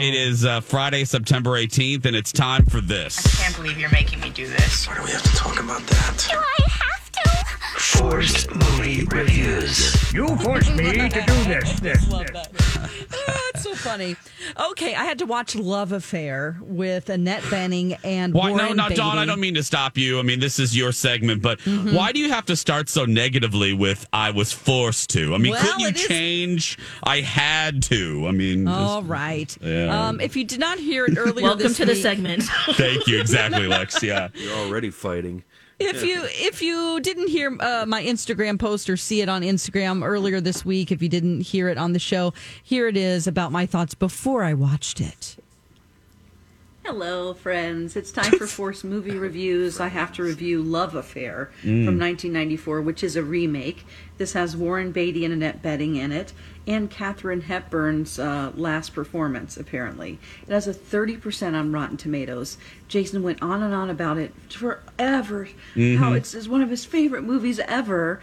It is uh, Friday, September 18th, and it's time for this. I can't believe you're making me do this. Why do we have to talk about that? Do I have to? Forced movie reviews. You forced me to do this. This. Love that. it's so funny. Okay, I had to watch Love Affair with Annette Bening and Why? No, Warren no, Dawn. I don't mean to stop you. I mean, this is your segment, but Mm-hmm. why do you have to start so negatively with "I was forced to"? I mean, Well, couldn't you it is- change? I had to. I mean, just- All right. Yeah. Um, if you did not hear it earlier, Welcome this to the segment. thank you. Exactly, Lex. Yeah. You're already fighting. If you if you didn't hear uh, my Instagram post or see it on Instagram earlier this week, if you didn't hear it on the show, here it is about my thoughts before I watched it. Hello, friends. It's time for Force Movie Reviews. I have to review Love Affair from 1994, which is a remake. This has Warren Beatty and Annette Bening in it, and Katharine Hepburn's uh, last performance, apparently. It has a 30% on Rotten Tomatoes. Jason went on and on about it forever, how it's, it's one of his favorite movies ever.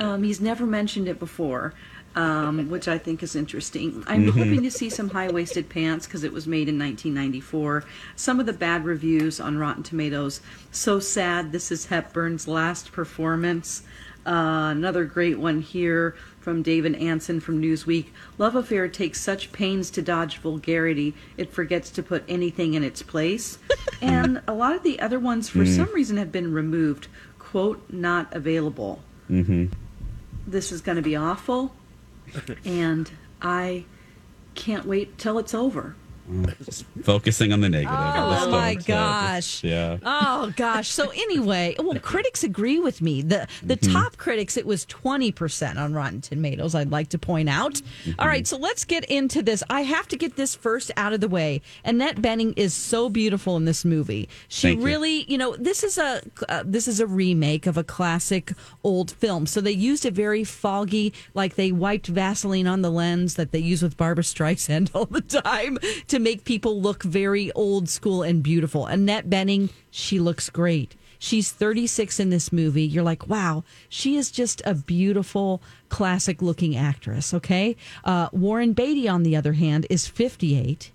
Um, he's never mentioned it before um, which I think is interesting. I'm hoping to see some high waisted pants because it was made in 1994. Some of the bad reviews on Rotten Tomatoes. So sad. This is Hepburn's last performance. Uh, another great one here from David Ansen from Newsweek. Love Affair takes such pains to dodge vulgarity, it forgets to put anything in its place. and a lot of the other ones, for some reason, have been removed. Quote, not available. This is going to be awful and I can't wait till it's over. Just focusing on the negative. Oh don't, my gosh. yeah. Oh gosh. So anyway, well critics agree with me. The the Mm-hmm. top critics it was 20% on Rotten Tomatoes, I'd like to point out. Mm-hmm. All right, so let's get into this. I have to get this first out of the way. Annette Bening is so beautiful in this movie. She Thank you. really, you know, this is a uh, this is a remake of a classic old film. So they used a very foggy like they wiped Vaseline on the lens that they use with Barbara Streisand all the time to make people look very old school and beautiful. Annette Bening, she looks great. She's 36 in this movie. You're like, wow, she is just a beautiful, classic looking actress. Okay. Uh, Warren Beatty, on the other hand, is 58.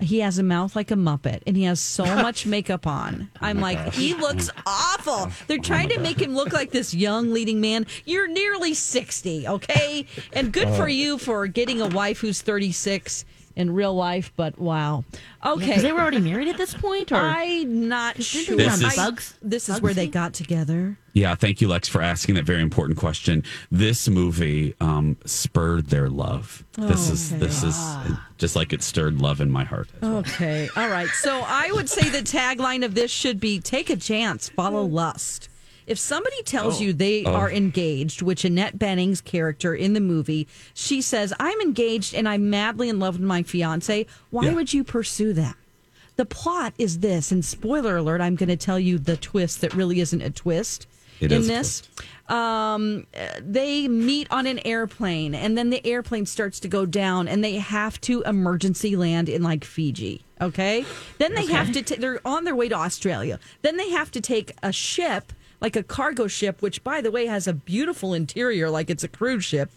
He has a mouth like a Muppet and he has so much makeup on. I'm like, he looks awful. They're trying to make him look like this young leading man. You're nearly 60, okay? And good for you for getting a wife who's 36 in real life, but wow. Okay. Because they were already married at this point, or I'm not sure. they run I- bugs? This is Bugs where they got together. Yeah, thank you, Lex, for asking that very important question. This movie um, spurred their love. This is this is just like it stirred love in my heart. Okay. All right. So I would say the tagline of this should be take a chance, follow lust. If somebody tells you they are engaged, which Annette Bening's character in the movie, she says, I'm engaged and I'm madly in love with my fiance, why Yeah. would you pursue that? The plot is this, and spoiler alert, I'm going to tell you the twist that really isn't a twist It in this. Um, they meet on an airplane, and then the airplane starts to go down, and they have to emergency land in like Fiji. Okay, then they have to. ta- they're on their way to Australia. Then they have to take a ship, like a cargo ship, which by the way has a beautiful interior, like it's a cruise ship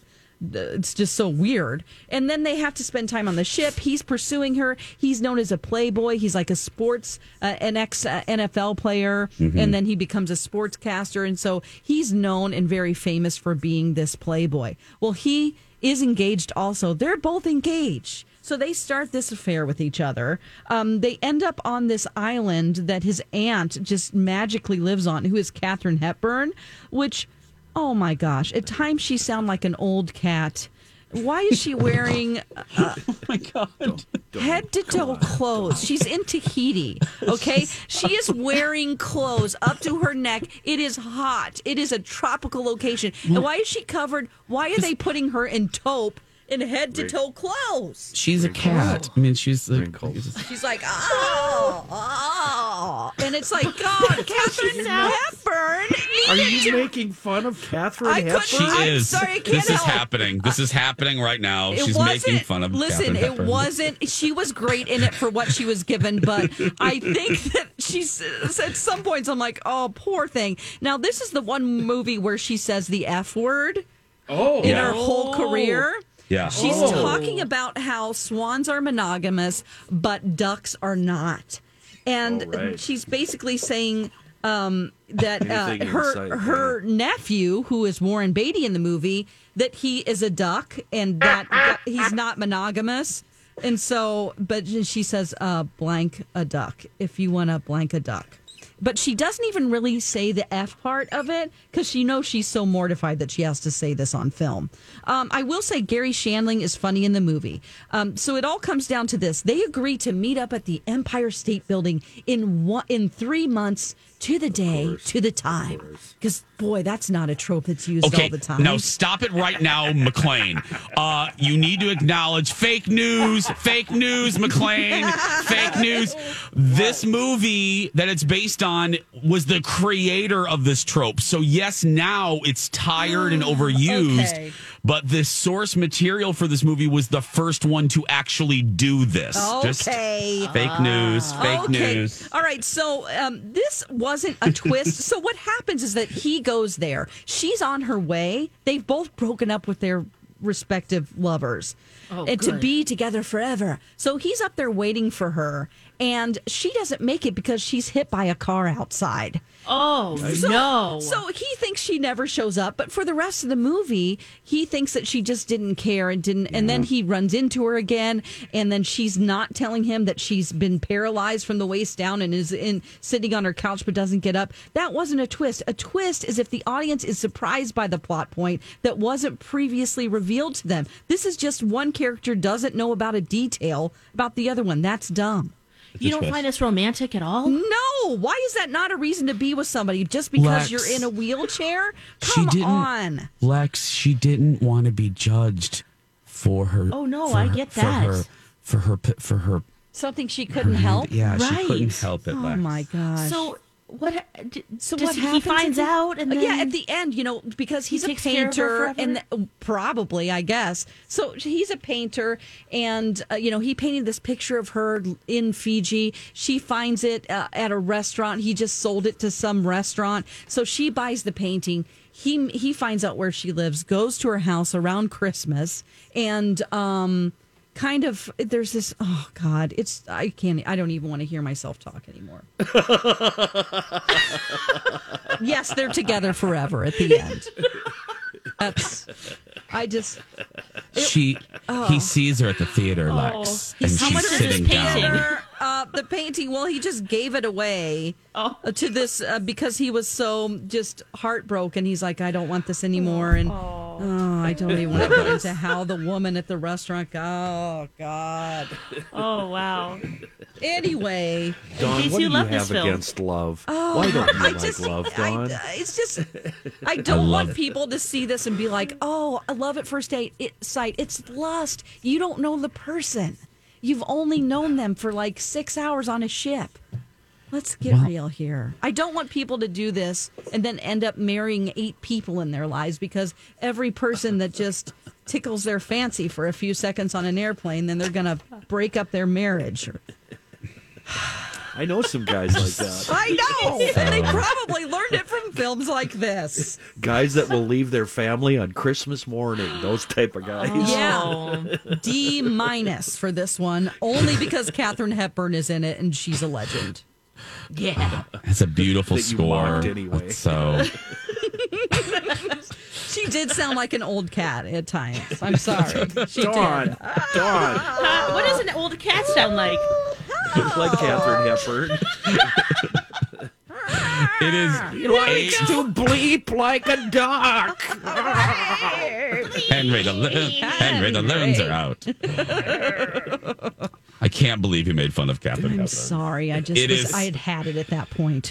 it's just so weird. And then they have to spend time on the ship. He's pursuing her. He's known as a playboy. He's like a sports, uh, an ex uh, NFL player, and then he becomes a sportscaster. And so he's known and very famous for being this playboy. Well, he is engaged also. They're both engaged. So they start this affair with each other. Um, they end up on this island that his aunt just magically lives on, who is Katharine Hepburn, which Oh my gosh. At times she sound like an old cat. Why is she wearing Oh my god. head to toe clothes. She's in Tahiti. Okay. She is wearing clothes up to her neck. It is hot. It is a tropical location. And why is she covered? Why are they putting her in taupe in head to toe clothes? She's a cat. I mean, she's like, She's like, oh, oh. And it's like, God, Katharine Hepburn. Are you making fun of Katharine I couldn't- she Hepburn? I'm is. sorry, I can't this is help. happening. This is happening right now. It She's wasn't, making fun of Listen, Katharine it Hepburn. wasn't. She was great in it for what she was given, but I think that she's at some points. I'm like, oh, poor thing. Now, this is the one movie where she says the f word Oh, in Yeah. her whole career. Yeah. She's Oh. talking about how swans are monogamous, but ducks are not. And Oh, right. she's basically saying um, that uh, her sight, her nephew, who is Warren Beatty in the movie, that he is a duck and that, that he's not monogamous. And so, but she says, uh, blank a duck if you want to blank a duck. But she doesn't even really say the F part of it because she knows she's so mortified that she has to say this on film. Um, I will say Garry Shandling is funny in the movie. Um, so it all comes down to this: they agree to meet up at the Empire State Building in one, in three months to the day to the time. Because boy, that's not a trope that's used Okay, all the time. now stop it right now, McLean. Uh, you need to acknowledge fake news, fake news, McLean, fake news. This movie that it's based on was the creator of this trope. So yes, now it's tired and overused. Okay. But the source material for this movie was the first one to actually do this. Just Okay. fake news, fake okay. news. All right. So um, this wasn't a twist. so what happens is that he goes there. She's on her way. They've both broken up with their respective lovers. and to be together forever. So he's up there waiting for her, and she doesn't make it because she's hit by a car outside. Oh no! So he thinks she never shows up, but for the rest of the movie, he thinks that she just didn't care and didn't. And then he runs into her again, and then she's not telling him that she's been paralyzed from the waist down and is in sitting on her couch but doesn't get up. That wasn't a twist. A twist is if the audience is surprised by the plot point that wasn't previously revealed to them. This is just one character doesn't know about a detail about the other one. That's dumb. You don't find this romantic at all? No, why is that not a reason to be with somebody just because Lex. you're in a wheelchair? She Come didn't- on. Lex, she didn't want to be judged for her. Oh, no, I her- get for that. her- For her, for her, Something she couldn't help. Yeah, she couldn't help it. Lex. Oh Lex. my gosh. So what? d- So does what he finds out and then yeah, at the end, you know, because he's a of her painter, and probably, I guess. So he's a painter, and uh, you know, he painted this picture of her in Fiji. She finds it uh, at a restaurant. He just sold it to some restaurant, so she buys the painting. He he finds out where she lives, goes to her house around Christmas, and um. Kind of, there's this. Oh God, it's I can't. I don't even want to hear myself talk anymore. yes, they're together forever at the end. That's. I just. She, Oh. he sees her at the theater, Lex, and How she's much is this sitting painting? down. Uh, the painting. Well, he just gave it away Oh. uh, to this uh, because he was so just heartbroken. He's like, I don't want this anymore, and Oh, oh, I don't even want to go into how the woman at the restaurant. Oh God. Oh wow! Anyway, Dawn, case what do you you love this have film. against love? Oh, Why don't you I like just, love, I, it's just, I don't love want it. people to see this and be like, "Oh, I love at first date it, sight." It's lust. You don't know the person. You've only known them for like six hours on a ship. Let's get Well- real here. I don't want people to do this and then end up marrying eight people in their lives because every person that just tickles their fancy for a few seconds on an airplane, then they're going to break up their marriage. I know some guys like that. I know. And they probably learned it from films like this. Guys that will leave their family on Christmas morning. Those type of guys. Yeah. Oh, D minus for this one, only because Katharine Hepburn is in it and she's a legend. Yeah. It's a beautiful That you score. mocked anyway. So She did sound like an old cat at times. I'm sorry. She Dawn, did. Dawn, Uh, what does an old cat sound like? like Katharine Hepburn. it is. Likes to bleep like a duck. Henry the lo- Henry the loons are out. I can't believe he made fun of Katharine I'm Hepburn. sorry. I just It was, is- I had had it at that point.